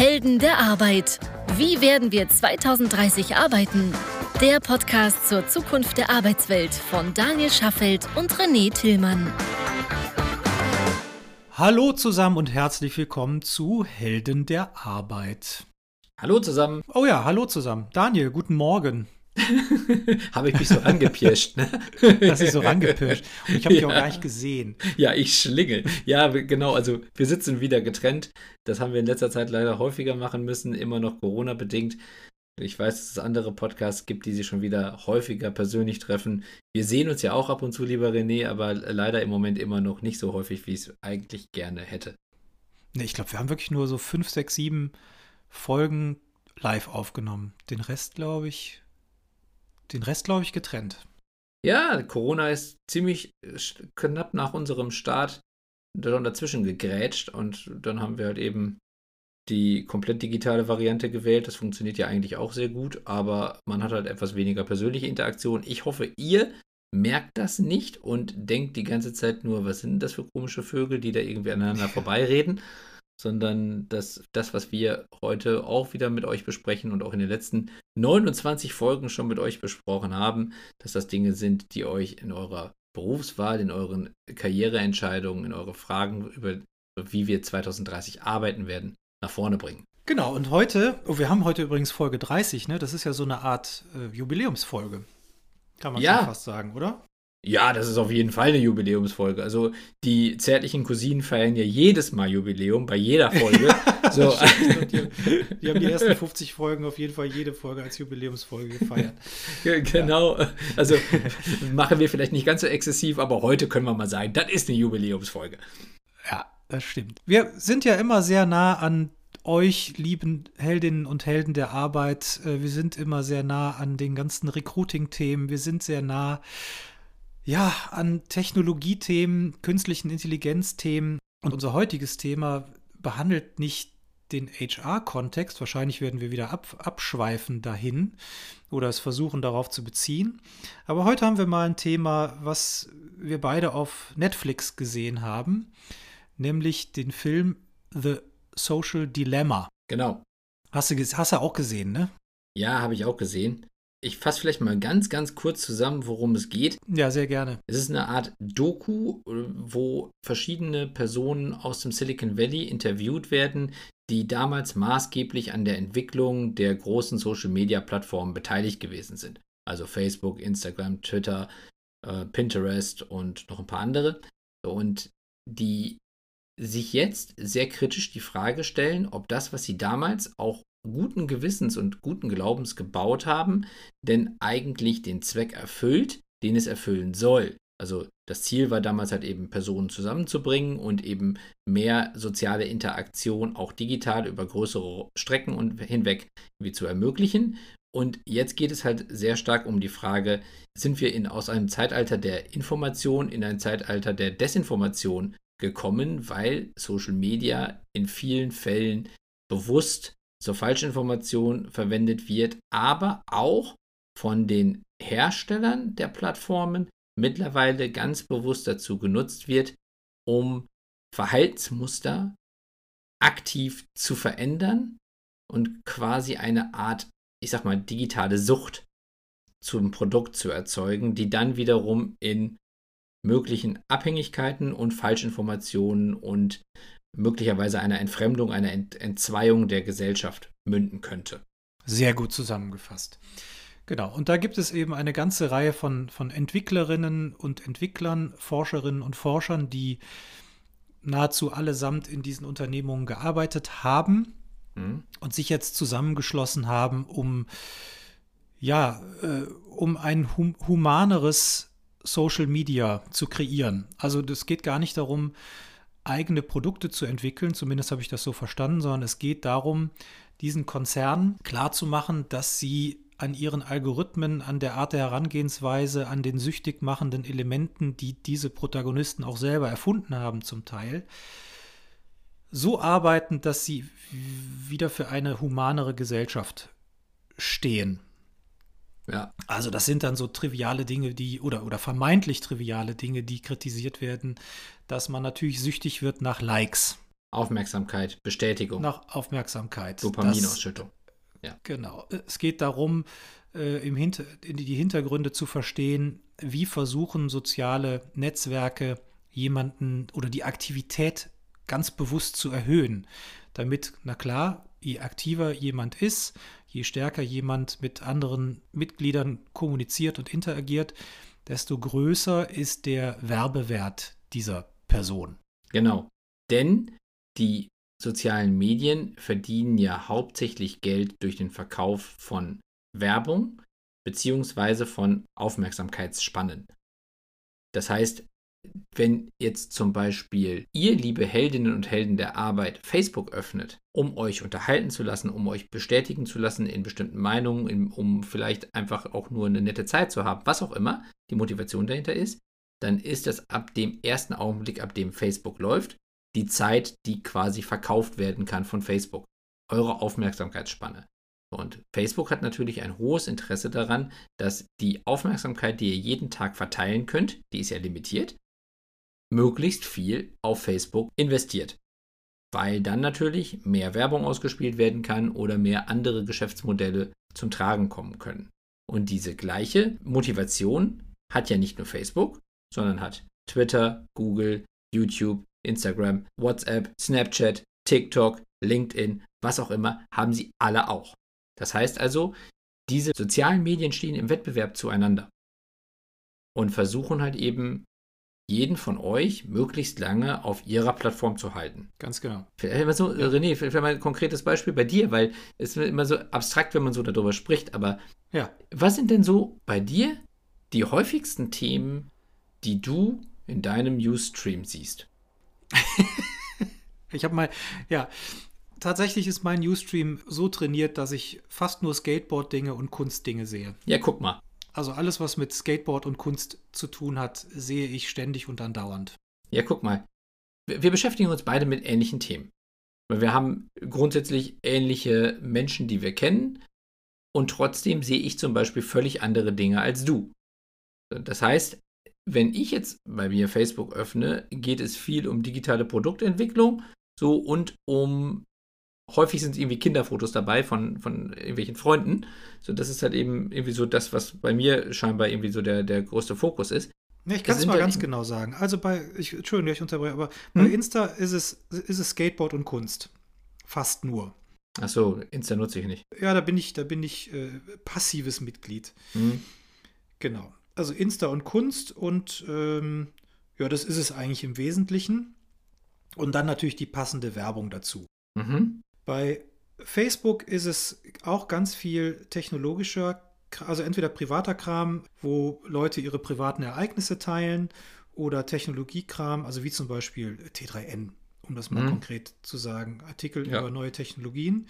Helden der Arbeit. Wie werden wir 2030 arbeiten? Der Podcast zur Zukunft der Arbeitswelt von Daniel Schaffelt und René Tillmann. Hallo zusammen und herzlich willkommen zu Helden der Arbeit. Hallo zusammen. Oh ja, hallo zusammen. Daniel, guten Morgen. habe ich mich so rangepirscht, ne? Dass ich so rangepirscht. Und ich habe ja. dich auch gar nicht gesehen. Ja, ich schlingel. Ja, genau. Also, wir sitzen wieder getrennt. Das haben wir in letzter Zeit leider häufiger machen müssen, immer noch Corona-bedingt. Ich weiß, dass es andere Podcasts gibt, die sich schon wieder häufiger persönlich treffen. Wir sehen uns ja auch ab und zu, lieber René, aber leider im Moment immer noch nicht so häufig, wie ich es eigentlich gerne hätte. Nee, ich glaube, wir haben wirklich nur so fünf, sechs, sieben Folgen live aufgenommen. Den Rest, glaube ich, den Rest, glaube ich, getrennt. Ja, Corona ist ziemlich äh, knapp nach unserem Start dann dazwischen gegrätscht und dann haben wir halt eben die komplett digitale Variante gewählt. Das funktioniert ja eigentlich auch sehr gut, aber man hat halt etwas weniger persönliche Interaktion. Ich hoffe, ihr merkt das nicht und denkt die ganze Zeit nur, was sind das für komische Vögel, die da irgendwie aneinander vorbeireden sondern dass das, was wir heute auch wieder mit euch besprechen und auch in den letzten 29 Folgen schon mit euch besprochen haben, dass das Dinge sind, die euch in eurer Berufswahl, in euren Karriereentscheidungen, in eure Fragen über wie wir 2030 arbeiten werden, nach vorne bringen. Genau, und heute, oh, wir haben heute übrigens Folge 30, ne? Das ist ja so eine Art äh, Jubiläumsfolge. Kann man ja. schon fast sagen, oder? Ja, das ist auf jeden Fall eine Jubiläumsfolge. Also die zärtlichen Cousinen feiern ja jedes Mal Jubiläum bei jeder Folge. so. die, die, haben die ersten 50 Folgen auf jeden Fall jede Folge als Jubiläumsfolge gefeiert. genau. Ja. Also machen wir vielleicht nicht ganz so exzessiv, aber heute können wir mal sagen, das ist eine Jubiläumsfolge. Ja, das stimmt. Wir sind ja immer sehr nah an euch, lieben Heldinnen und Helden der Arbeit. Äh, wir sind immer sehr nah an den ganzen Recruiting-Themen. Wir sind sehr nah ja, an Technologiethemen, künstlichen Intelligenzthemen. Und unser heutiges Thema behandelt nicht den HR-Kontext. Wahrscheinlich werden wir wieder ab, abschweifen dahin oder es versuchen darauf zu beziehen. Aber heute haben wir mal ein Thema, was wir beide auf Netflix gesehen haben, nämlich den Film The Social Dilemma. Genau. Hast du, hast du auch gesehen, ne? Ja, habe ich auch gesehen. Ich fasse vielleicht mal ganz, ganz kurz zusammen, worum es geht. Ja, sehr gerne. Es ist eine Art Doku, wo verschiedene Personen aus dem Silicon Valley interviewt werden, die damals maßgeblich an der Entwicklung der großen Social-Media-Plattformen beteiligt gewesen sind. Also Facebook, Instagram, Twitter, äh, Pinterest und noch ein paar andere. Und die sich jetzt sehr kritisch die Frage stellen, ob das, was sie damals auch guten Gewissens und guten Glaubens gebaut haben, denn eigentlich den Zweck erfüllt, den es erfüllen soll. Also das Ziel war damals halt eben Personen zusammenzubringen und eben mehr soziale Interaktion auch digital über größere Strecken und hinweg wie zu ermöglichen. Und jetzt geht es halt sehr stark um die Frage, sind wir in, aus einem Zeitalter der Information in ein Zeitalter der Desinformation gekommen, weil Social Media in vielen Fällen bewusst zur Falschinformation verwendet wird, aber auch von den Herstellern der Plattformen mittlerweile ganz bewusst dazu genutzt wird, um Verhaltensmuster aktiv zu verändern und quasi eine Art, ich sag mal, digitale Sucht zum Produkt zu erzeugen, die dann wiederum in möglichen Abhängigkeiten und Falschinformationen und möglicherweise einer Entfremdung, einer Ent Entzweiung der Gesellschaft münden könnte. Sehr gut zusammengefasst. Genau, und da gibt es eben eine ganze Reihe von, von Entwicklerinnen und Entwicklern, Forscherinnen und Forschern, die nahezu allesamt in diesen Unternehmungen gearbeitet haben mhm. und sich jetzt zusammengeschlossen haben, um ja, äh, um ein hum humaneres Social Media zu kreieren. Also das geht gar nicht darum, eigene Produkte zu entwickeln, zumindest habe ich das so verstanden, sondern es geht darum, diesen Konzernen klarzumachen, dass sie an ihren Algorithmen, an der Art der Herangehensweise, an den süchtig machenden Elementen, die diese Protagonisten auch selber erfunden haben zum Teil, so arbeiten, dass sie wieder für eine humanere Gesellschaft stehen. Ja. Also das sind dann so triviale Dinge, die oder oder vermeintlich triviale Dinge, die kritisiert werden, dass man natürlich süchtig wird nach Likes. Aufmerksamkeit, Bestätigung. Nach Aufmerksamkeit. Dopaminausschüttung. Ja. Genau. Es geht darum, äh, im Hinter die Hintergründe zu verstehen, wie versuchen soziale Netzwerke jemanden oder die Aktivität ganz bewusst zu erhöhen, damit, na klar, je aktiver jemand ist, je stärker jemand mit anderen Mitgliedern kommuniziert und interagiert, desto größer ist der Werbewert dieser Person. Genau. Denn die sozialen Medien verdienen ja hauptsächlich Geld durch den Verkauf von Werbung beziehungsweise von Aufmerksamkeitsspannen. Das heißt, wenn jetzt zum Beispiel ihr, liebe Heldinnen und Helden der Arbeit, Facebook öffnet, um euch unterhalten zu lassen, um euch bestätigen zu lassen in bestimmten Meinungen, um vielleicht einfach auch nur eine nette Zeit zu haben, was auch immer die Motivation dahinter ist, dann ist das ab dem ersten Augenblick, ab dem Facebook läuft, die Zeit, die quasi verkauft werden kann von Facebook. Eure Aufmerksamkeitsspanne. Und Facebook hat natürlich ein hohes Interesse daran, dass die Aufmerksamkeit, die ihr jeden Tag verteilen könnt, die ist ja limitiert, möglichst viel auf Facebook investiert. Weil dann natürlich mehr Werbung ausgespielt werden kann oder mehr andere Geschäftsmodelle zum Tragen kommen können. Und diese gleiche Motivation hat ja nicht nur Facebook, sondern hat Twitter, Google, YouTube, Instagram, WhatsApp, Snapchat, TikTok, LinkedIn, was auch immer, haben sie alle auch. Das heißt also, diese sozialen Medien stehen im Wettbewerb zueinander und versuchen halt eben jeden von euch möglichst lange auf ihrer Plattform zu halten. Ganz genau. Vielleicht so, ja. René, vielleicht mal ein konkretes Beispiel bei dir, weil es ist immer so abstrakt, wenn man so darüber spricht, aber ja. was sind denn so bei dir die häufigsten Themen, die du in deinem Newsstream siehst? ich habe mal, ja, tatsächlich ist mein Newsstream so trainiert, dass ich fast nur Skateboard-Dinge und Kunstdinge sehe. Ja, guck mal. Also alles, was mit Skateboard und Kunst zu tun hat, sehe ich ständig und andauernd. Ja, guck mal. Wir beschäftigen uns beide mit ähnlichen Themen. Wir haben grundsätzlich ähnliche Menschen, die wir kennen. Und trotzdem sehe ich zum Beispiel völlig andere Dinge als du. Das heißt, wenn ich jetzt bei mir Facebook öffne, geht es viel um digitale Produktentwicklung so und um häufig sind irgendwie Kinderfotos dabei von, von irgendwelchen Freunden. So, das ist halt eben irgendwie so das, was bei mir scheinbar irgendwie so der, der größte Fokus ist. Ja, ich kann es mal ganz genau sagen. Also bei, ich, Entschuldigung, ich unterbreche, aber hm? bei Insta ist es, ist es Skateboard und Kunst. Fast nur. Ach so, Insta nutze ich nicht. Ja, da bin ich, da bin ich äh, passives Mitglied. Hm. Genau. Also Insta und Kunst und ähm, ja, das ist es eigentlich im Wesentlichen. Und dann natürlich die passende Werbung dazu. Mhm. Bei Facebook ist es auch ganz viel technologischer, also entweder privater Kram, wo Leute ihre privaten Ereignisse teilen, oder Technologiekram, also wie zum Beispiel T3N, um das mal mhm. konkret zu sagen, Artikel ja. über neue Technologien.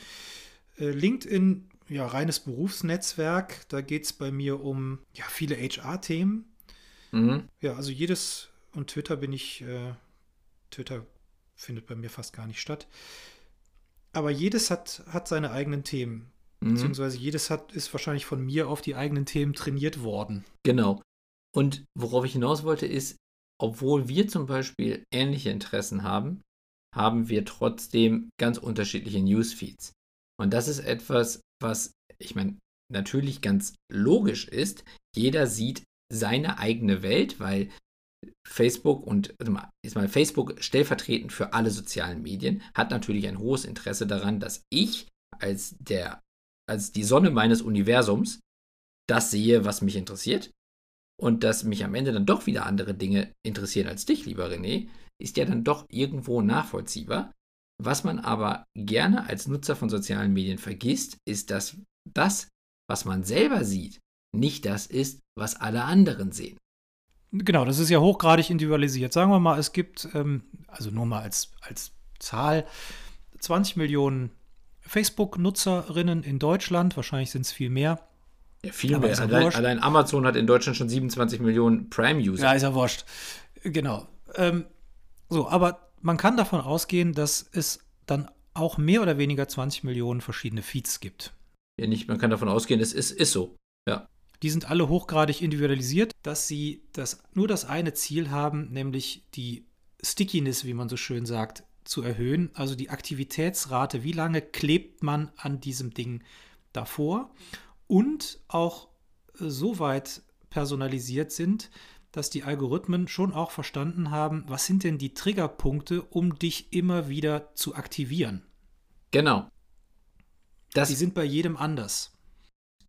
Äh, LinkedIn, ja, reines Berufsnetzwerk, da geht es bei mir um ja, viele HR-Themen. Mhm. Ja, also jedes, und Twitter bin ich, äh, Twitter findet bei mir fast gar nicht statt aber jedes hat, hat seine eigenen Themen. Mhm. Beziehungsweise jedes hat, ist wahrscheinlich von mir auf die eigenen Themen trainiert worden. Genau. Und worauf ich hinaus wollte, ist, obwohl wir zum Beispiel ähnliche Interessen haben, haben wir trotzdem ganz unterschiedliche Newsfeeds. Und das ist etwas, was, ich meine, natürlich ganz logisch ist. Jeder sieht seine eigene Welt, weil Facebook und ist mal Facebook stellvertretend für alle sozialen Medien hat natürlich ein hohes Interesse daran, dass ich als der als die Sonne meines Universums das sehe, was mich interessiert und dass mich am Ende dann doch wieder andere Dinge interessieren als dich, lieber René, ist ja dann doch irgendwo nachvollziehbar. Was man aber gerne als Nutzer von sozialen Medien vergisst, ist, dass das, was man selber sieht, nicht das ist, was alle anderen sehen. Genau, das ist ja hochgradig individualisiert. Sagen wir mal, es gibt, ähm, also nur mal als, als Zahl, 20 Millionen Facebook-Nutzerinnen in Deutschland. Wahrscheinlich sind es viel mehr. Ja, viel Aber mehr. Allein, allein, Amazon hat in Deutschland schon 27 Millionen Prime-User. Ja, ist ja wurscht. Genau. Ähm, so, aber man kann davon ausgehen, dass es dann auch mehr oder weniger 20 Millionen verschiedene Feeds gibt. Ja, nicht, man kann davon ausgehen, es ist, ist so. Ja. Die sind alle hochgradig individualisiert, dass sie das, nur das eine Ziel haben, nämlich die Stickiness, wie man so schön sagt, zu erhöhen. Also die Aktivitätsrate, wie lange klebt man an diesem Ding davor und auch so weit personalisiert sind, dass die Algorithmen schon auch verstanden haben, was sind denn die Triggerpunkte, um dich immer wieder zu aktivieren. Genau. Das die sind bei jedem anders.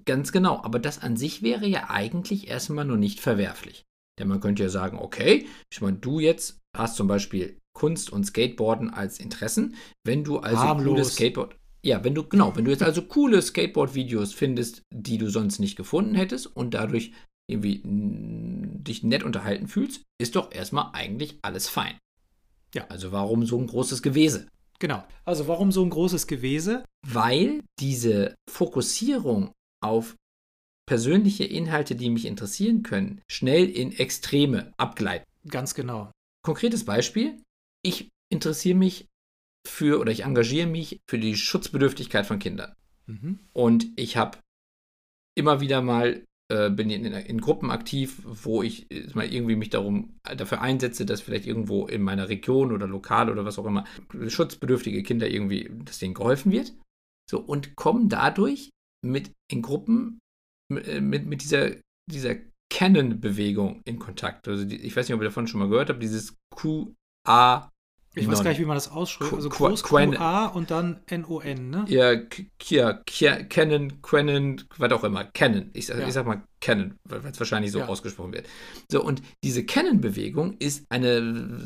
Ganz genau, aber das an sich wäre ja eigentlich erstmal nur nicht verwerflich. Denn man könnte ja sagen, okay, ich meine, du jetzt hast zum Beispiel Kunst und Skateboarden als Interessen. Wenn du also Harmlos. coole Skateboard, ja, wenn du genau, wenn du jetzt also coole Skateboard-Videos findest, die du sonst nicht gefunden hättest und dadurch irgendwie dich nett unterhalten fühlst, ist doch erstmal eigentlich alles fein. Ja, also warum so ein großes Gewese? Genau. Also warum so ein großes Gewese? Weil diese Fokussierung auf persönliche Inhalte, die mich interessieren können, schnell in Extreme abgleiten. Ganz genau. Konkretes Beispiel. Ich interessiere mich für oder ich engagiere mich für die Schutzbedürftigkeit von Kindern. Mhm. Und ich habe immer wieder mal äh, bin in, in, Gruppen aktiv, wo ich äh, mal irgendwie mich darum dafür einsetze, dass vielleicht irgendwo in meiner Region oder lokal oder was auch immer schutzbedürftige Kinder irgendwie, dass denen geholfen wird. So und kommen dadurch mit in Gruppen mit, äh, mit, mit dieser, dieser Canon-Bewegung in Kontakt. Also die, ich weiß nicht, ob ihr davon schon mal gehört habt, dieses QA ich weiß gar nicht, wie man das ausspricht. Also groß QA und dann N-O-N, ne? Ja, ja, Canon, Canon, was auch immer. Canon. Ich, ja. ich sag mal Canon, weil es wahrscheinlich so ja. ausgesprochen wird. So, und diese Canon-Bewegung ist eine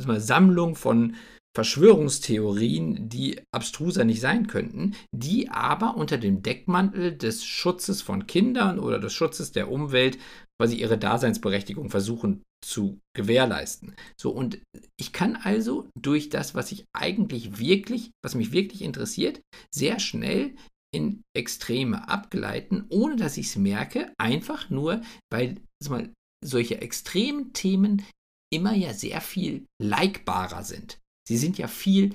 mal, Sammlung von Verschwörungstheorien, die abstruser nicht sein könnten, die aber unter dem Deckmantel des Schutzes von Kindern oder des Schutzes der Umwelt quasi ihre Daseinsberechtigung versuchen zu gewährleisten. So, und ich kann also durch das, was ich eigentlich wirklich, was mich wirklich interessiert, sehr schnell in Extreme abgleiten, ohne dass ich es merke, einfach nur, weil mal, solche extremen Themen immer ja sehr viel likebarer sind. Sie sind ja viel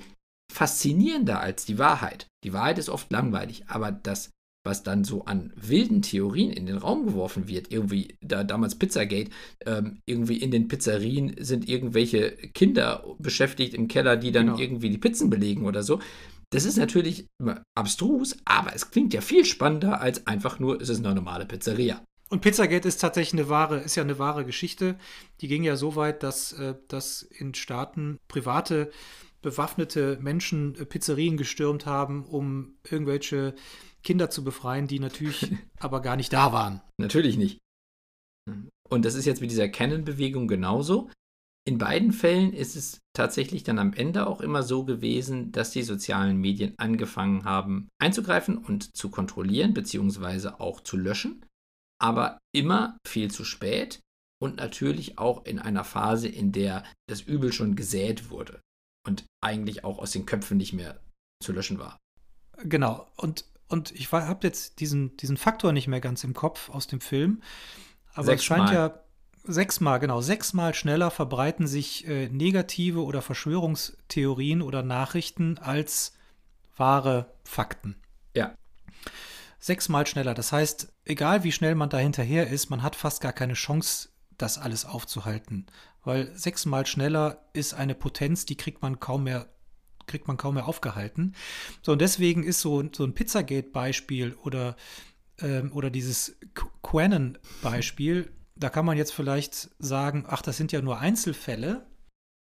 faszinierender als die Wahrheit. Die Wahrheit ist oft langweilig, aber das was dann so an wilden Theorien in den Raum geworfen wird, irgendwie da damals Pizzagate, ähm, irgendwie in den Pizzerien sind irgendwelche Kinder beschäftigt im Keller, die dann genau. irgendwie die Pizzen belegen oder so. Das ist natürlich abstrus, aber es klingt ja viel spannender als einfach nur, es ist eine normale Pizzeria. Und Pizzagate ist tatsächlich eine wahre, ist ja eine wahre Geschichte. Die ging ja so weit, dass, äh, dass in Staaten private bewaffnete Menschen äh, Pizzerien gestürmt haben, um irgendwelche Kinder zu befreien, die natürlich aber gar nicht da waren. Natürlich nicht. Und das ist jetzt mit dieser Canon-Bewegung genauso. In beiden Fällen ist es tatsächlich dann am Ende auch immer so gewesen, dass die sozialen Medien angefangen haben einzugreifen und zu kontrollieren, beziehungsweise auch zu löschen. Aber immer viel zu spät und natürlich auch in einer Phase, in der das Übel schon gesät wurde und eigentlich auch aus den Köpfen nicht mehr zu löschen war. Genau. Und und ich habe jetzt diesen, diesen Faktor nicht mehr ganz im Kopf aus dem Film. Aber sechs es scheint ja sechsmal, genau, sechsmal schneller verbreiten sich äh, negative oder Verschwörungstheorien oder Nachrichten als wahre Fakten. Ja. Sechsmal schneller. Das heißt, egal wie schnell man da hinterher ist, man hat fast gar keine Chance, das alles aufzuhalten. Weil sechsmal schneller ist eine Potenz, die kriegt man kaum mehr kriegt man kaum mehr aufgehalten. So, und deswegen ist so, so ein Pizzagate-Beispiel oder, ähm, oder dieses Quanon-Beispiel, da kann man jetzt vielleicht sagen, ach, das sind ja nur Einzelfälle.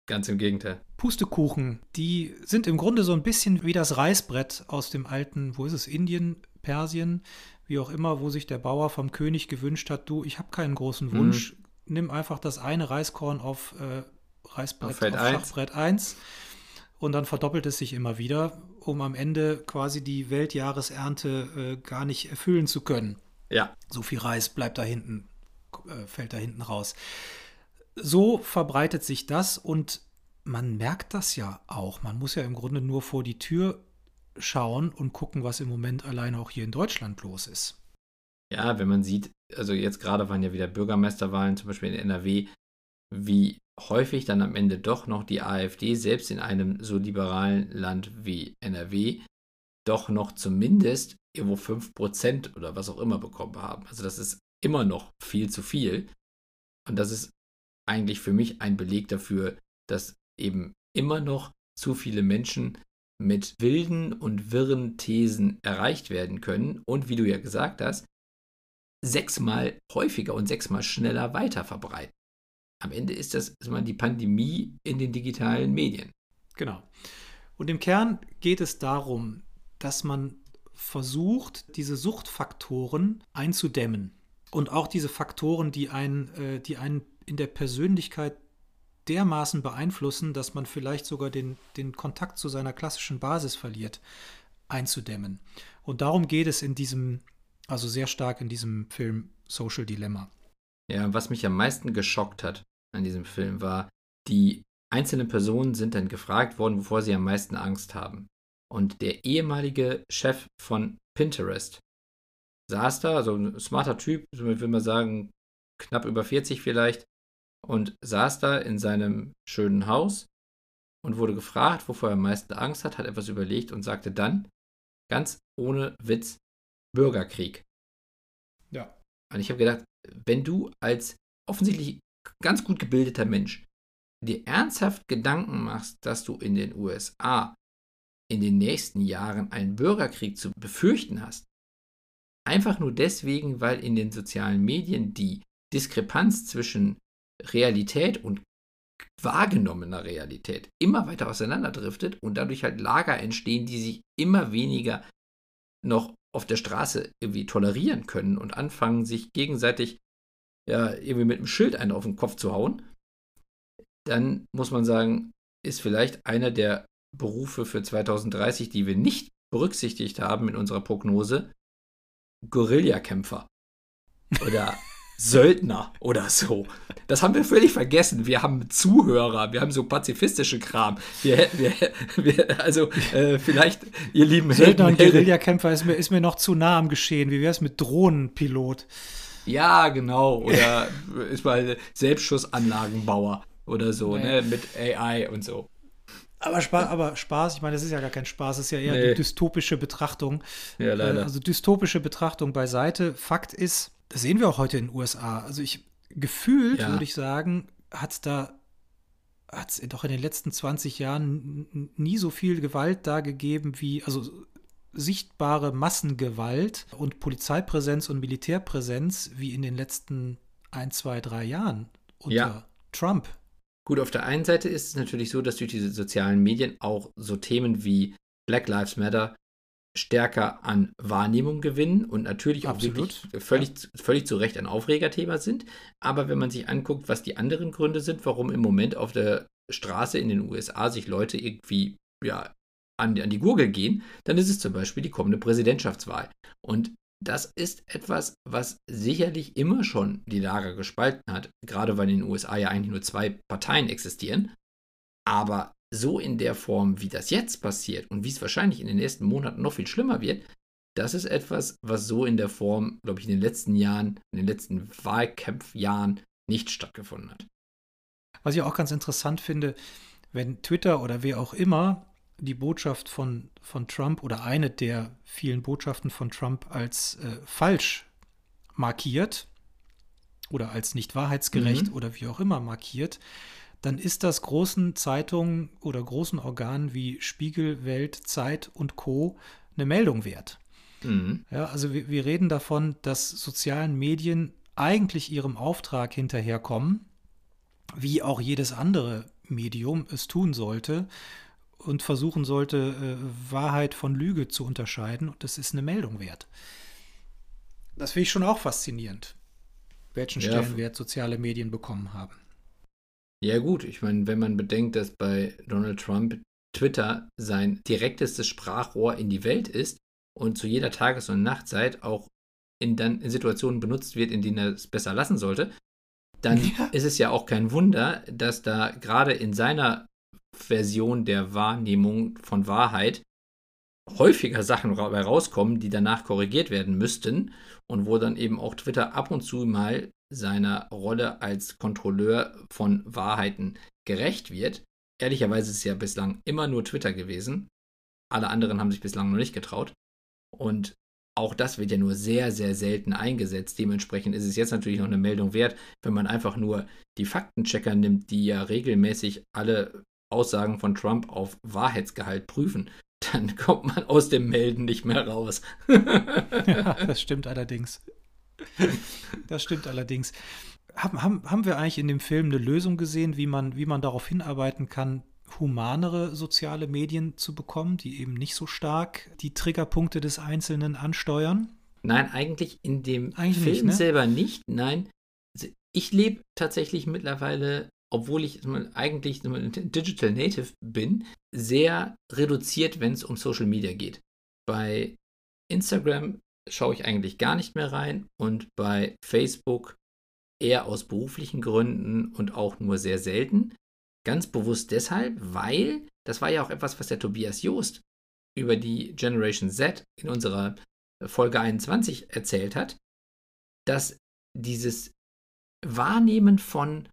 Ganz im Gegenteil. Pustekuchen, die sind im Grunde so ein bisschen wie das Reißbrett aus dem alten, wo ist es, Indien, Persien, wie auch immer, wo sich der Bauer vom König gewünscht hat, du, ich habe keinen großen mhm. Wunsch, mhm. nimm einfach das eine Reiskorn auf äh, Reißbrett, auf, auf Schachbrett 1 und dann verdoppelt es sich immer wieder, um am Ende quasi die Weltjahresernte äh, gar nicht erfüllen zu können. Ja. So viel Reis bleibt da hinten, äh, fällt da hinten raus. So verbreitet sich das und man merkt das ja auch. Man muss ja im Grunde nur vor die Tür schauen und gucken, was im Moment alleine auch hier in Deutschland los ist. Ja, wenn man sieht, also jetzt gerade waren ja wieder Bürgermeisterwahlen, zum Beispiel in NRW, wie häufig dann am Ende doch noch die AfD, selbst in einem so liberalen Land wie NRW, doch noch zumindest irgendwo 5% oder was auch immer bekommen haben. Also das ist immer noch viel zu viel. Und das ist eigentlich für mich ein Beleg dafür, dass eben immer noch zu viele Menschen mit wilden und wirren Thesen erreicht werden können und, wie du ja gesagt hast, sechsmal häufiger und sechsmal schneller weiter verbreiten. Am Ende ist das ist die Pandemie in den digitalen Medien. Genau. Und im Kern geht es darum, dass man versucht, diese Suchtfaktoren einzudämmen. Und auch diese Faktoren, die einen, äh, die einen in der Persönlichkeit dermaßen beeinflussen, dass man vielleicht sogar den, den Kontakt zu seiner klassischen Basis verliert, einzudämmen. Und darum geht es in diesem, also sehr stark in diesem Film Social Dilemma. Ja, was mich am meisten geschockt hat an diesem Film war, die einzelnen Personen sind dann gefragt worden, wovor sie am meisten Angst haben. Und der ehemalige Chef von Pinterest saß da, also ein smarter Typ, so will man sagen, knapp über 40 vielleicht, und saß da in seinem schönen Haus und wurde gefragt, wovor er am meisten Angst hat, hat etwas überlegt und sagte dann, ganz ohne Witz, Bürgerkrieg. Ja. Und ich habe gedacht, wenn du als offensichtlich ganz gut gebildeter Mensch dir ernsthaft Gedanken machst, dass du in den USA in den nächsten Jahren einen Bürgerkrieg zu befürchten hast, einfach nur deswegen, weil in den sozialen Medien die Diskrepanz zwischen Realität und wahrgenommener Realität immer weiter auseinanderdriftet und dadurch halt Lager entstehen, die sich immer weniger noch auf der Straße irgendwie tolerieren können und anfangen, sich gegenseitig ja irgendwie mit einem Schild einen auf den Kopf zu hauen, dann muss man sagen, ist vielleicht einer der Berufe für 2030, die wir nicht berücksichtigt haben in unserer Prognose, Guerillakämpfer. Oder Söldner oder so. Das haben wir völlig vergessen. Wir haben Zuhörer, wir haben so pazifistische Kram. Wir, wir, wir also äh, vielleicht, ihr lieben Söldner und Guerillakämpfer ist mir, ist mir noch zu nah am Geschehen. Wie wäre es mit Drohnenpilot? Ja, genau. Oder ist mal Selbstschussanlagenbauer oder so, nee. ne? Mit AI und so. Aber Spaß, aber Spaß, ich meine, das ist ja gar kein Spaß, das ist ja eher nee. eine dystopische Betrachtung. Ja, leider. Äh, also dystopische Betrachtung beiseite. Fakt ist, das sehen wir auch heute in den USA. Also ich gefühlt, ja. würde ich sagen, hat es da hat es doch in den letzten 20 Jahren nie so viel Gewalt da gegeben wie, also sichtbare Massengewalt und Polizeipräsenz und Militärpräsenz wie in den letzten ein, zwei, drei Jahren unter ja. Trump. Gut, auf der einen Seite ist es natürlich so, dass durch diese sozialen Medien auch so Themen wie Black Lives Matter stärker an Wahrnehmung gewinnen und natürlich auch Absolut. wirklich völlig, ja. völlig zu Recht ein Aufregerthema sind. Aber wenn man sich anguckt, was die anderen Gründe sind, warum im Moment auf der Straße in den USA sich Leute irgendwie ja, an, an die Gurgel gehen, dann ist es zum Beispiel die kommende Präsidentschaftswahl. Und das ist etwas, was sicherlich immer schon die Lager gespalten hat, gerade weil in den USA ja eigentlich nur zwei Parteien existieren. Aber so in der Form, wie das jetzt passiert und wie es wahrscheinlich in den nächsten Monaten noch viel schlimmer wird, das ist etwas, was so in der Form, glaube ich, in den letzten Jahren, in den letzten Wahlkampfjahren nicht stattgefunden hat. Was ich auch ganz interessant finde, wenn Twitter oder wer auch immer die Botschaft von, von Trump oder eine der vielen Botschaften von Trump als äh, falsch markiert oder als nicht wahrheitsgerecht mhm. oder wie auch immer markiert, dann ist das großen Zeitungen oder großen Organen wie Spiegel, Welt, Zeit und Co. eine Meldung wert. Mhm. Ja, also wir, wir reden davon, dass sozialen Medien eigentlich ihrem Auftrag hinterherkommen, wie auch jedes andere Medium es tun sollte und versuchen sollte, äh, Wahrheit von Lüge zu unterscheiden. Und das ist eine Meldung wert. Das finde ich schon auch faszinierend, welchen ja. Stellenwert soziale Medien bekommen haben. Ja gut, ich meine, wenn man bedenkt, dass bei Donald Trump Twitter sein direktestes Sprachrohr in die Welt ist und zu jeder Tages- und Nachtzeit auch in, dann, in Situationen benutzt wird, in denen er es besser lassen sollte, dann ja. ist es ja auch kein Wunder, dass da gerade in seiner Version der Wahrnehmung von Wahrheit häufiger Sachen rauskommen, die danach korrigiert werden müssten und wo dann eben auch Twitter ab und zu mal seiner Rolle als Kontrolleur von Wahrheiten gerecht wird. Ehrlicherweise ist es ja bislang immer nur Twitter gewesen. Alle anderen haben sich bislang noch nicht getraut. Und auch das wird ja nur sehr, sehr selten eingesetzt. Dementsprechend ist es jetzt natürlich noch eine Meldung wert, wenn man einfach nur die Faktenchecker nimmt, die ja regelmäßig alle Aussagen von Trump auf Wahrheitsgehalt prüfen, dann kommt man aus dem Melden nicht mehr raus. ja, das stimmt allerdings. Das stimmt allerdings. Haben, haben, haben wir eigentlich in dem Film eine Lösung gesehen, wie man, wie man darauf hinarbeiten kann, humanere soziale Medien zu bekommen, die eben nicht so stark die Triggerpunkte des Einzelnen ansteuern? Nein, eigentlich in dem eigentlich Film nicht, ne? selber nicht. Nein, also ich lebe tatsächlich mittlerweile, obwohl ich eigentlich Digital Native bin, sehr reduziert, wenn es um Social Media geht. Bei Instagram schaue ich eigentlich gar nicht mehr rein und bei Facebook eher aus beruflichen Gründen und auch nur sehr selten. Ganz bewusst deshalb, weil das war ja auch etwas, was der Tobias Joost über die Generation Z in unserer Folge 21 erzählt hat, dass dieses Wahrnehmen von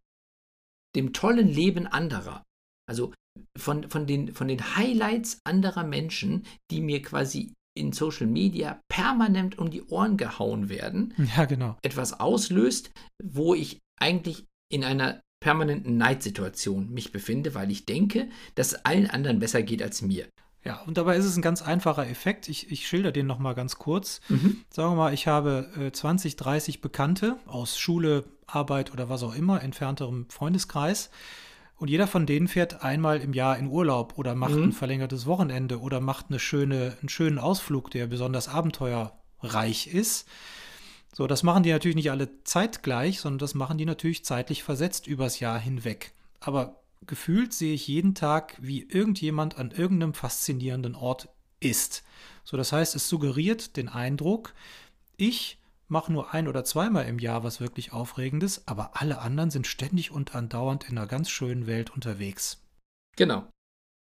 dem tollen Leben anderer, also von, von, den, von den Highlights anderer Menschen, die mir quasi in Social Media permanent um die Ohren gehauen werden, ja, genau. etwas auslöst, wo ich eigentlich in einer permanenten Neidsituation mich befinde, weil ich denke, dass es allen anderen besser geht als mir. Ja, und dabei ist es ein ganz einfacher Effekt. Ich, ich schilder den nochmal ganz kurz. Mhm. Sagen wir mal, ich habe äh, 20, 30 Bekannte aus Schule, Arbeit oder was auch immer, entfernterem Freundeskreis. Und jeder von denen fährt einmal im Jahr in Urlaub oder macht mhm. ein verlängertes Wochenende oder macht eine schöne, einen schönen Ausflug, der besonders abenteuerreich ist. So, das machen die natürlich nicht alle zeitgleich, sondern das machen die natürlich zeitlich versetzt übers Jahr hinweg. Aber gefühlt sehe ich jeden Tag, wie irgendjemand an irgendeinem faszinierenden Ort ist. So, das heißt, es suggeriert den Eindruck, ich mache nur ein oder zweimal im Jahr was wirklich Aufregendes, aber alle anderen sind ständig und andauernd in einer ganz schönen Welt unterwegs. Genau.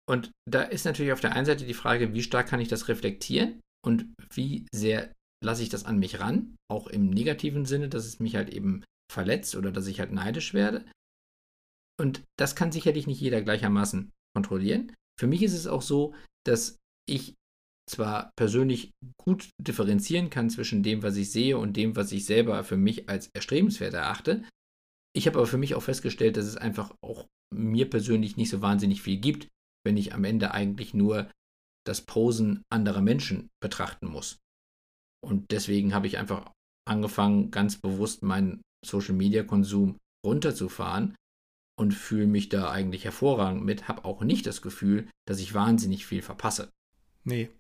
Und da ist natürlich auf der einen Seite die Frage, wie stark kann ich das reflektieren und wie sehr lasse ich das an mich ran, auch im negativen Sinne, dass es mich halt eben verletzt oder dass ich halt neidisch werde. Und das kann sicherlich nicht jeder gleichermaßen kontrollieren. Für mich ist es auch so, dass ich zwar persönlich gut differenzieren kann zwischen dem, was ich sehe und dem, was ich selber für mich als erstrebenswert erachte. Ich habe aber für mich auch festgestellt, dass es einfach auch mir persönlich nicht so wahnsinnig viel gibt, wenn ich am Ende eigentlich nur das Posen anderer Menschen betrachten muss. Und deswegen habe ich einfach angefangen, ganz bewusst meinen Social-Media-Konsum runterzufahren und fühle mich da eigentlich hervorragend mit, habe auch nicht das Gefühl, dass ich wahnsinnig viel verpasse. Nee.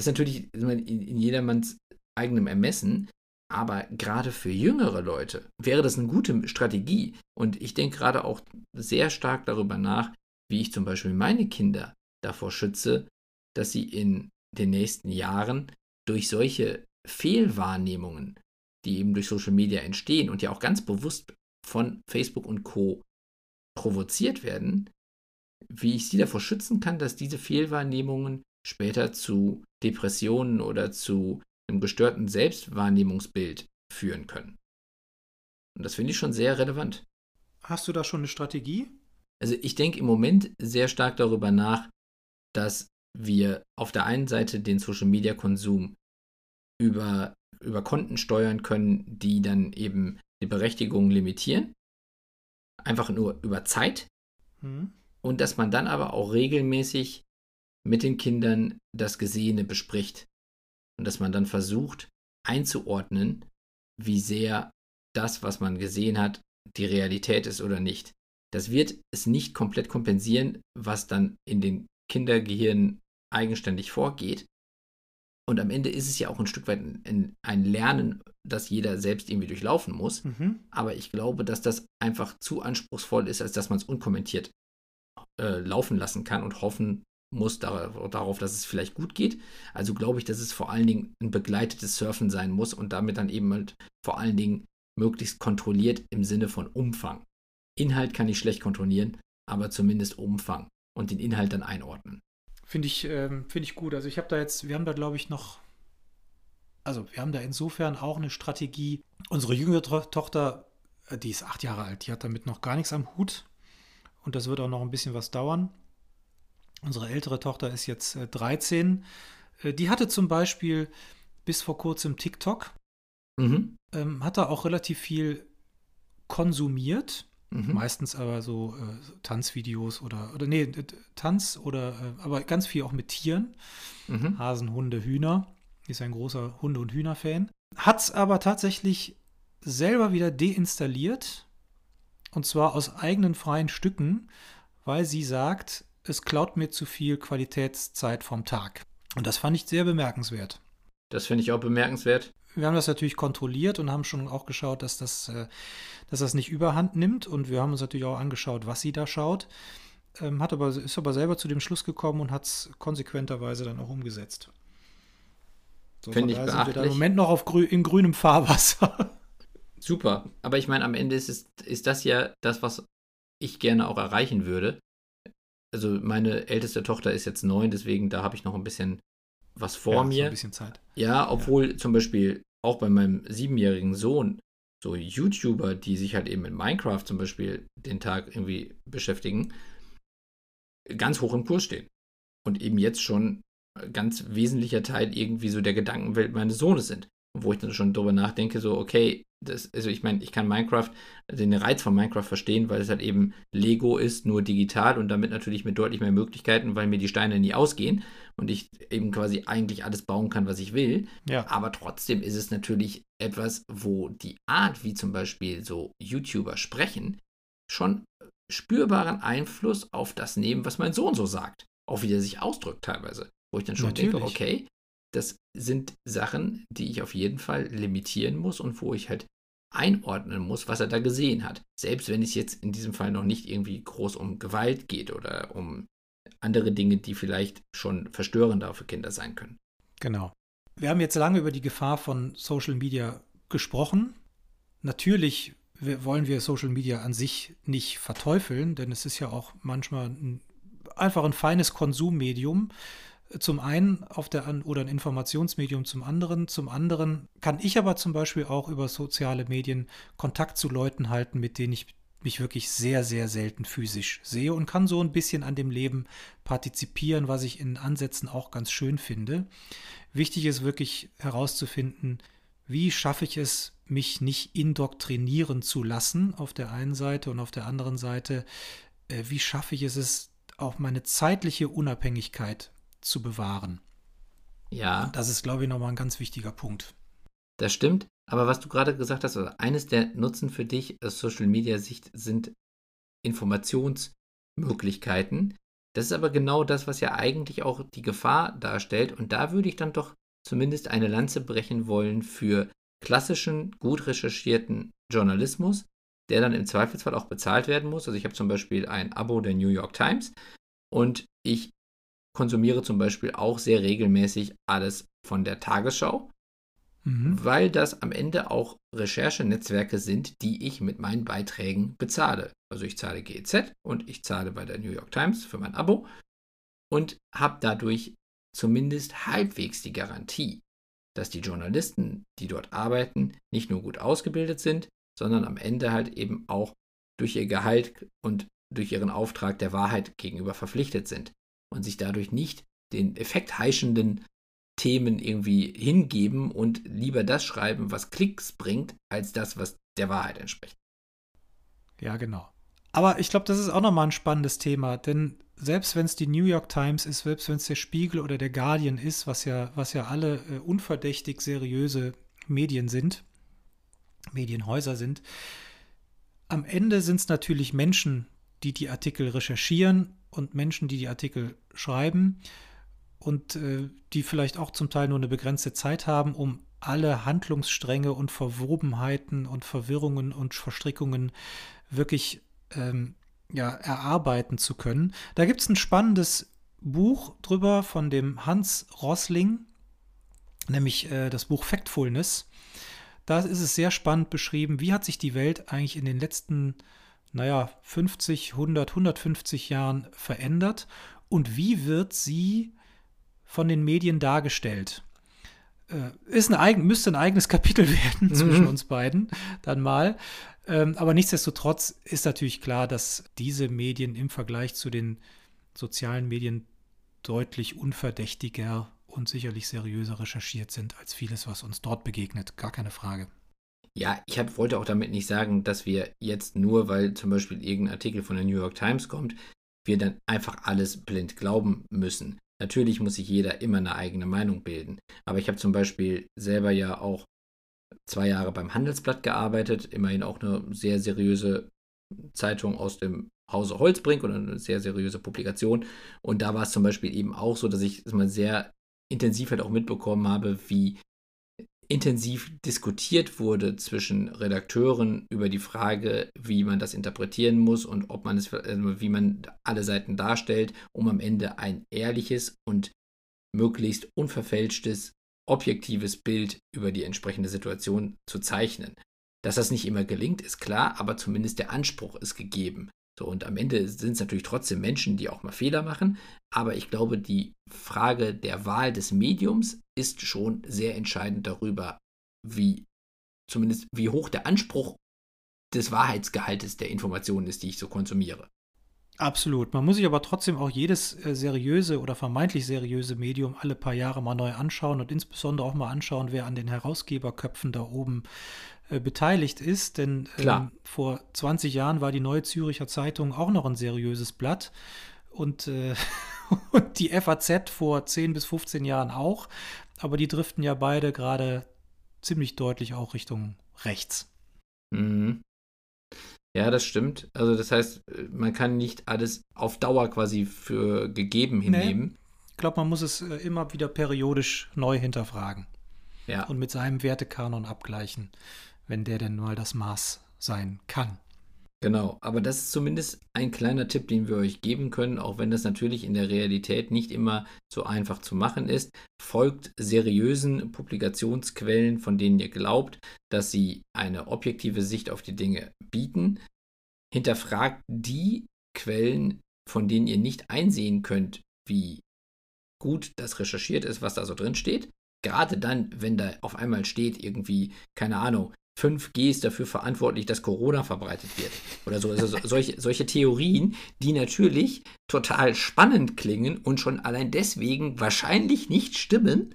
Das ist natürlich in jedermanns eigenem Ermessen, aber gerade für jüngere Leute wäre das eine gute Strategie. Und ich denke gerade auch sehr stark darüber nach, wie ich zum Beispiel meine Kinder davor schütze, dass sie in den nächsten Jahren durch solche Fehlwahrnehmungen, die eben durch Social Media entstehen und ja auch ganz bewusst von Facebook und Co provoziert werden, wie ich sie davor schützen kann, dass diese Fehlwahrnehmungen später zu Depressionen oder zu einem gestörten Selbstwahrnehmungsbild führen können. Und das finde ich schon sehr relevant. Hast du da schon eine Strategie? Also ich denke im Moment sehr stark darüber nach, dass wir auf der einen Seite den Social-Media-Konsum über, über Konten steuern können, die dann eben die Berechtigung limitieren einfach nur über Zeit. Mhm. Und dass man dann aber auch regelmäßig mit den Kindern das Gesehene bespricht. Und dass man dann versucht einzuordnen, wie sehr das, was man gesehen hat, die Realität ist oder nicht. Das wird es nicht komplett kompensieren, was dann in den Kindergehirnen eigenständig vorgeht. Und am Ende ist es ja auch ein Stück weit ein, ein Lernen, das jeder selbst irgendwie durchlaufen muss. Mhm. Aber ich glaube, dass das einfach zu anspruchsvoll ist, als dass man es unkommentiert äh, laufen lassen kann und hoffen muss darauf, dass es vielleicht gut geht. Also glaube ich, dass es vor allen Dingen ein begleitetes Surfen sein muss und damit dann eben halt vor allen Dingen möglichst kontrolliert im Sinne von Umfang. Inhalt kann ich schlecht kontrollieren, aber zumindest Umfang und den Inhalt dann einordnen. Finde ich, ähm, find ich gut. Also ich habe da jetzt, wir haben da glaube ich noch, also wir haben da insofern auch eine Strategie. Unsere jüngere Tochter, äh, die ist acht Jahre alt, die hat damit noch gar nichts am Hut. Und das wird auch noch ein bisschen was dauern. Unsere ältere Tochter ist jetzt äh, 13. Äh, die hatte zum Beispiel bis vor kurzem TikTok. Mhm. Ähm, hat da auch relativ viel konsumiert Mhm. Meistens aber so äh, Tanzvideos oder, oder nee, Tanz oder, äh, aber ganz viel auch mit Tieren. Mhm. Hasen, Hunde, Hühner. Ist ein großer Hunde- und Hühner-Fan. Hat es aber tatsächlich selber wieder deinstalliert. Und zwar aus eigenen freien Stücken, weil sie sagt, es klaut mir zu viel Qualitätszeit vom Tag. Und das fand ich sehr bemerkenswert. Das finde ich auch bemerkenswert. Wir haben das natürlich kontrolliert und haben schon auch geschaut, dass das, äh, dass das nicht überhand nimmt. Und wir haben uns natürlich auch angeschaut, was sie da schaut. Ähm, hat aber, ist aber selber zu dem Schluss gekommen und hat es konsequenterweise dann auch umgesetzt. So, Finde ich beachtlich. sind im Moment noch auf grü in grünem Fahrwasser. Super. Aber ich meine, am Ende ist, es, ist das ja das, was ich gerne auch erreichen würde. Also meine älteste Tochter ist jetzt neun, deswegen da habe ich noch ein bisschen was vor ja, mir. So ein bisschen Zeit. Ja, obwohl ja. zum Beispiel auch bei meinem siebenjährigen Sohn so YouTuber, die sich halt eben mit Minecraft zum Beispiel den Tag irgendwie beschäftigen, ganz hoch im Kurs stehen. Und eben jetzt schon ganz wesentlicher Teil irgendwie so der Gedankenwelt meines Sohnes sind. Wo ich dann schon drüber nachdenke, so, okay, das, also ich meine, ich kann Minecraft, den Reiz von Minecraft verstehen, weil es halt eben Lego ist, nur digital und damit natürlich mit deutlich mehr Möglichkeiten, weil mir die Steine nie ausgehen und ich eben quasi eigentlich alles bauen kann, was ich will. Ja. Aber trotzdem ist es natürlich etwas, wo die Art, wie zum Beispiel so YouTuber sprechen, schon spürbaren Einfluss auf das nehmen, was mein Sohn so sagt. Auch wie er sich ausdrückt teilweise. Wo ich dann schon natürlich. denke, okay, das sind Sachen, die ich auf jeden Fall limitieren muss und wo ich halt einordnen muss, was er da gesehen hat. Selbst wenn es jetzt in diesem Fall noch nicht irgendwie groß um Gewalt geht oder um andere Dinge, die vielleicht schon verstörender für Kinder sein können. Genau. Wir haben jetzt lange über die Gefahr von Social Media gesprochen. Natürlich wollen wir Social Media an sich nicht verteufeln, denn es ist ja auch manchmal ein, einfach ein feines Konsummedium, zum einen auf der An oder ein Informationsmedium zum anderen. Zum anderen kann ich aber zum Beispiel auch über soziale Medien Kontakt zu Leuten halten, mit denen ich mich wirklich sehr, sehr selten physisch sehe und kann so ein bisschen an dem Leben partizipieren, was ich in Ansätzen auch ganz schön finde. Wichtig ist wirklich herauszufinden, wie schaffe ich es, mich nicht indoktrinieren zu lassen auf der einen Seite und auf der anderen Seite, äh, wie schaffe ich es, auch meine zeitliche Unabhängigkeit zu bewahren. Ja. Das ist, glaube ich, nochmal ein ganz wichtiger Punkt. Das stimmt. Aber was du gerade gesagt hast, also eines der Nutzen für dich aus Social Media Sicht sind Informationsmöglichkeiten. Das ist aber genau das, was ja eigentlich auch die Gefahr darstellt. Und da würde ich dann doch zumindest eine Lanze brechen wollen für klassischen, gut recherchierten Journalismus, der dann im Zweifelsfall auch bezahlt werden muss. Also ich habe zum Beispiel ein Abo der New York Times und ich konsumiere zum Beispiel auch sehr regelmäßig alles von der Tagesschau, mhm. weil das am Ende auch Recherchenetzwerke sind, die ich mit meinen Beiträgen bezahle. Also ich zahle GEZ und ich zahle bei der New York Times für mein Abo und habe dadurch zumindest halbwegs die Garantie, dass die Journalisten, die dort arbeiten, nicht nur gut ausgebildet sind, sondern am Ende halt eben auch durch ihr Gehalt und durch ihren Auftrag der Wahrheit gegenüber verpflichtet sind und sich dadurch nicht den effektheischenden Themen irgendwie hingeben und lieber das schreiben, was Klicks bringt, als das, was der Wahrheit entspricht. Ja, genau. Aber ich glaube, das ist auch nochmal ein spannendes Thema, denn selbst wenn es die New York Times ist, selbst wenn es der Spiegel oder der Guardian ist, was ja, was ja alle äh, unverdächtig seriöse Medien sind, Medienhäuser sind, am Ende sind es natürlich Menschen, die die Artikel recherchieren und Menschen, die die Artikel schreiben und äh, die vielleicht auch zum Teil nur eine begrenzte Zeit haben, um alle Handlungsstränge und Verwobenheiten und Verwirrungen und Verstrickungen wirklich ähm, ja, erarbeiten zu können. Da gibt es ein spannendes Buch drüber von dem Hans Rossling, nämlich äh, das Buch Factfulness. Da ist es sehr spannend beschrieben, wie hat sich die Welt eigentlich in den letzten naja, 50, 100, 150 Jahren verändert und wie wird sie von den Medien dargestellt? Äh, ist ein müsste ein eigenes Kapitel werden mhm. zwischen uns beiden, dann mal. Ähm, aber nichtsdestotrotz ist natürlich klar, dass diese Medien im Vergleich zu den sozialen Medien deutlich unverdächtiger und sicherlich seriöser recherchiert sind als vieles, was uns dort begegnet. Gar keine Frage. Ja, ich hab, wollte auch damit nicht sagen, dass wir jetzt nur, weil zum Beispiel irgendein Artikel von der New York Times kommt, wir dann einfach alles blind glauben müssen. Natürlich muss sich jeder immer eine eigene Meinung bilden. Aber ich habe zum Beispiel selber ja auch zwei Jahre beim Handelsblatt gearbeitet, immerhin auch eine sehr seriöse Zeitung aus dem Hause Holzbrink oder eine sehr seriöse Publikation. Und da war es zum Beispiel eben auch so, dass ich mal sehr intensiv halt auch mitbekommen habe, wie intensiv diskutiert wurde zwischen Redakteuren über die Frage, wie man das interpretieren muss und ob man es, also wie man alle Seiten darstellt, um am Ende ein ehrliches und möglichst unverfälschtes, objektives Bild über die entsprechende Situation zu zeichnen. Dass das nicht immer gelingt, ist klar, aber zumindest der Anspruch ist gegeben. So, und am Ende sind es natürlich trotzdem Menschen, die auch mal Fehler machen. Aber ich glaube, die Frage der Wahl des Mediums ist schon sehr entscheidend darüber, wie zumindest wie hoch der Anspruch des Wahrheitsgehaltes der Informationen ist, die ich so konsumiere. Absolut. Man muss sich aber trotzdem auch jedes äh, seriöse oder vermeintlich seriöse Medium alle paar Jahre mal neu anschauen und insbesondere auch mal anschauen, wer an den Herausgeberköpfen da oben äh, beteiligt ist. Denn ähm, vor 20 Jahren war die Neue Züricher Zeitung auch noch ein seriöses Blatt und, äh, und die FAZ vor 10 bis 15 Jahren auch. Aber die driften ja beide gerade ziemlich deutlich auch Richtung rechts. Mhm. Ja, das stimmt. Also das heißt, man kann nicht alles auf Dauer quasi für gegeben hinnehmen. Nee. Ich glaube, man muss es äh, immer wieder periodisch neu hinterfragen. Ja. Und mit seinem Wertekanon abgleichen, wenn der denn mal das Maß sein kann. Genau, aber das ist zumindest ein kleiner Tipp, den wir euch geben können, auch wenn das natürlich in der Realität nicht immer so einfach zu machen ist. Folgt seriösen Publikationsquellen, von denen ihr glaubt, dass sie eine objektive Sicht auf die Dinge bieten. Hinterfragt die Quellen, von denen ihr nicht einsehen könnt, wie gut das recherchiert ist, was da so drin steht. Gerade dann, wenn da auf einmal steht, irgendwie, keine Ahnung, 5G ist dafür verantwortlich, dass Corona verbreitet wird. Oder so. Also solche, solche Theorien, die natürlich total spannend klingen und schon allein deswegen wahrscheinlich nicht stimmen.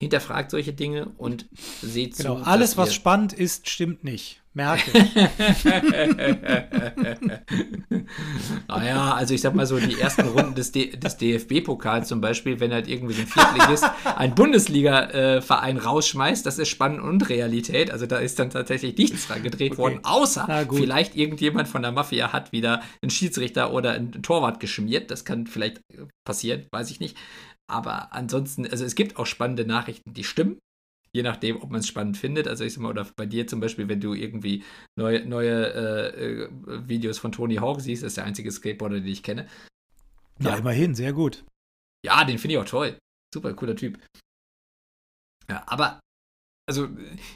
Hinterfragt solche Dinge und seht genau, zu. Alles, was spannend ist, stimmt nicht. Merke. naja, also ich sag mal so, die ersten Runden des, des DFB-Pokals zum Beispiel, wenn halt irgendwie so ein Viertligist ein Bundesliga-Verein rausschmeißt, das ist Spannend und Realität. Also da ist dann tatsächlich nichts dran gedreht okay. worden, außer vielleicht irgendjemand von der Mafia hat wieder einen Schiedsrichter oder einen Torwart geschmiert. Das kann vielleicht passieren, weiß ich nicht. Aber ansonsten, also es gibt auch spannende Nachrichten, die stimmen je nachdem, ob man es spannend findet. Also ich sag mal, oder bei dir zum Beispiel, wenn du irgendwie neue, neue äh, äh, Videos von Tony Hawk siehst, das ist der einzige Skateboarder, den ich kenne. Ja, ja immerhin, sehr gut. Ja, den finde ich auch toll. Super cooler Typ. Ja, aber also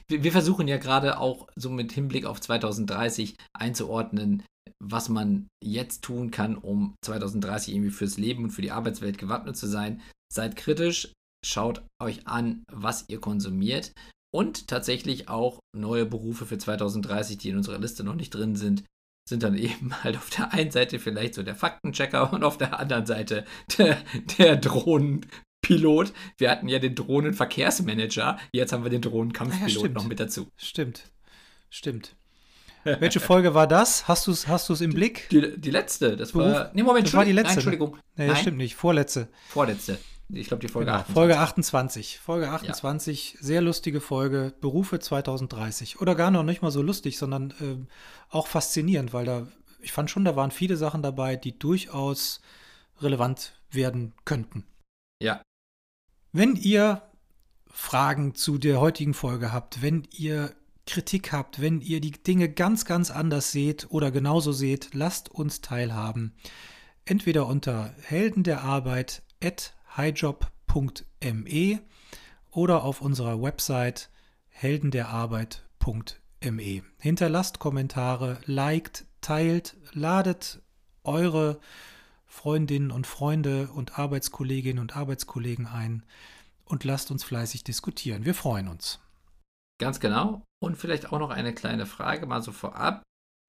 wir, wir versuchen ja gerade auch so mit Hinblick auf 2030 einzuordnen, was man jetzt tun kann, um 2030 irgendwie fürs Leben und für die Arbeitswelt gewappnet zu sein. Seid kritisch, schaut euch an, was ihr konsumiert und tatsächlich auch neue Berufe für 2030, die in unserer Liste noch nicht drin sind, sind dann eben halt auf der einen Seite vielleicht so der Faktenchecker und auf der anderen Seite der, der Drohnenpilot. Wir hatten ja den Drohnenverkehrsmanager, jetzt haben wir den Drohnenkampfpilot ah ja, noch mit dazu. Stimmt, stimmt. Welche Folge war das? Hast du es hast im Blick? Die, die letzte, das Beruf? war. Nee, Moment, das war die letzte. Nein, Entschuldigung. Nee, Nein. stimmt nicht. Vorletzte. Vorletzte. Ich glaube, die Folge genau, 28. Folge 28. Folge 28, ja. sehr lustige Folge. Berufe 2030. Oder gar noch nicht mal so lustig, sondern äh, auch faszinierend, weil da, ich fand schon, da waren viele Sachen dabei, die durchaus relevant werden könnten. Ja. Wenn ihr Fragen zu der heutigen Folge habt, wenn ihr Kritik habt, wenn ihr die Dinge ganz, ganz anders seht oder genauso seht, lasst uns teilhaben. Entweder unter Helden der Arbeit at highjob.me oder auf unserer Website heldenderarbeit.me. Hinterlasst Kommentare, liked, teilt, ladet eure Freundinnen und Freunde und Arbeitskolleginnen und Arbeitskollegen ein und lasst uns fleißig diskutieren. Wir freuen uns. Ganz genau. Und vielleicht auch noch eine kleine Frage mal so vorab.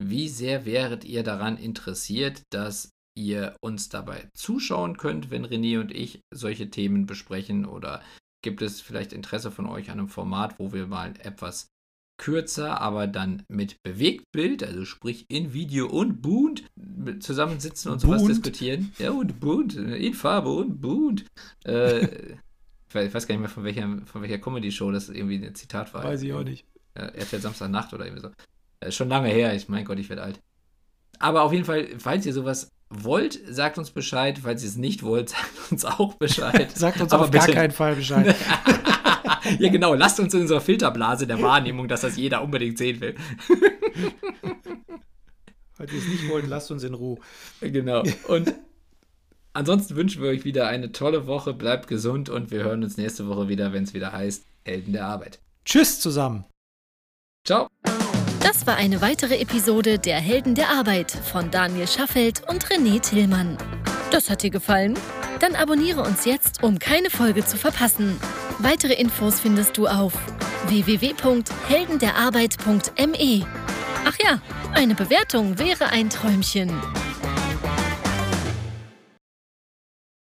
Wie sehr wäret ihr daran interessiert, dass ihr uns dabei zuschauen könnt, wenn René und ich solche Themen besprechen oder gibt es vielleicht Interesse von euch an einem Format, wo wir mal etwas kürzer, aber dann mit Bewegtbild, also sprich in Video und Boot zusammensitzen und sowas Bunt. diskutieren. Ja, und Boot, in Farbe und Boot. Äh, ich weiß- gar nicht mehr, von welcher, von welcher Comedy-Show das irgendwie ein Zitat war. Weiß ich auch nicht. Äh, RTL Samstagnacht oder irgendwie so. Äh, schon lange her, ich mein Gott, ich werde alt. Aber auf jeden Fall, falls ihr sowas wollt, sagt uns Bescheid. Falls ihr es nicht wollt, sagt uns auch Bescheid. Sagt uns Aber auf gar bitte- keinen Fall Bescheid. ja, genau. Lasst uns in unserer Filterblase der Wahrnehmung, dass das jeder unbedingt sehen will. Falls ihr es nicht wollt, lasst uns in Ruhe. Genau. Und ansonsten wünschen wir euch wieder eine tolle Woche. Bleibt gesund und wir hören uns nächste Woche wieder, wenn es wieder heißt Helden der Arbeit. Tschüss zusammen. Ciao. Das war eine weitere Episode der Helden der Arbeit von Daniel Schaffelt und René Tillmann. Das hat dir gefallen? Dann abonniere uns jetzt, um keine Folge zu verpassen. Weitere Infos findest du auf www.heldenderarbeit.me. Ach ja, eine Bewertung wäre ein Träumchen.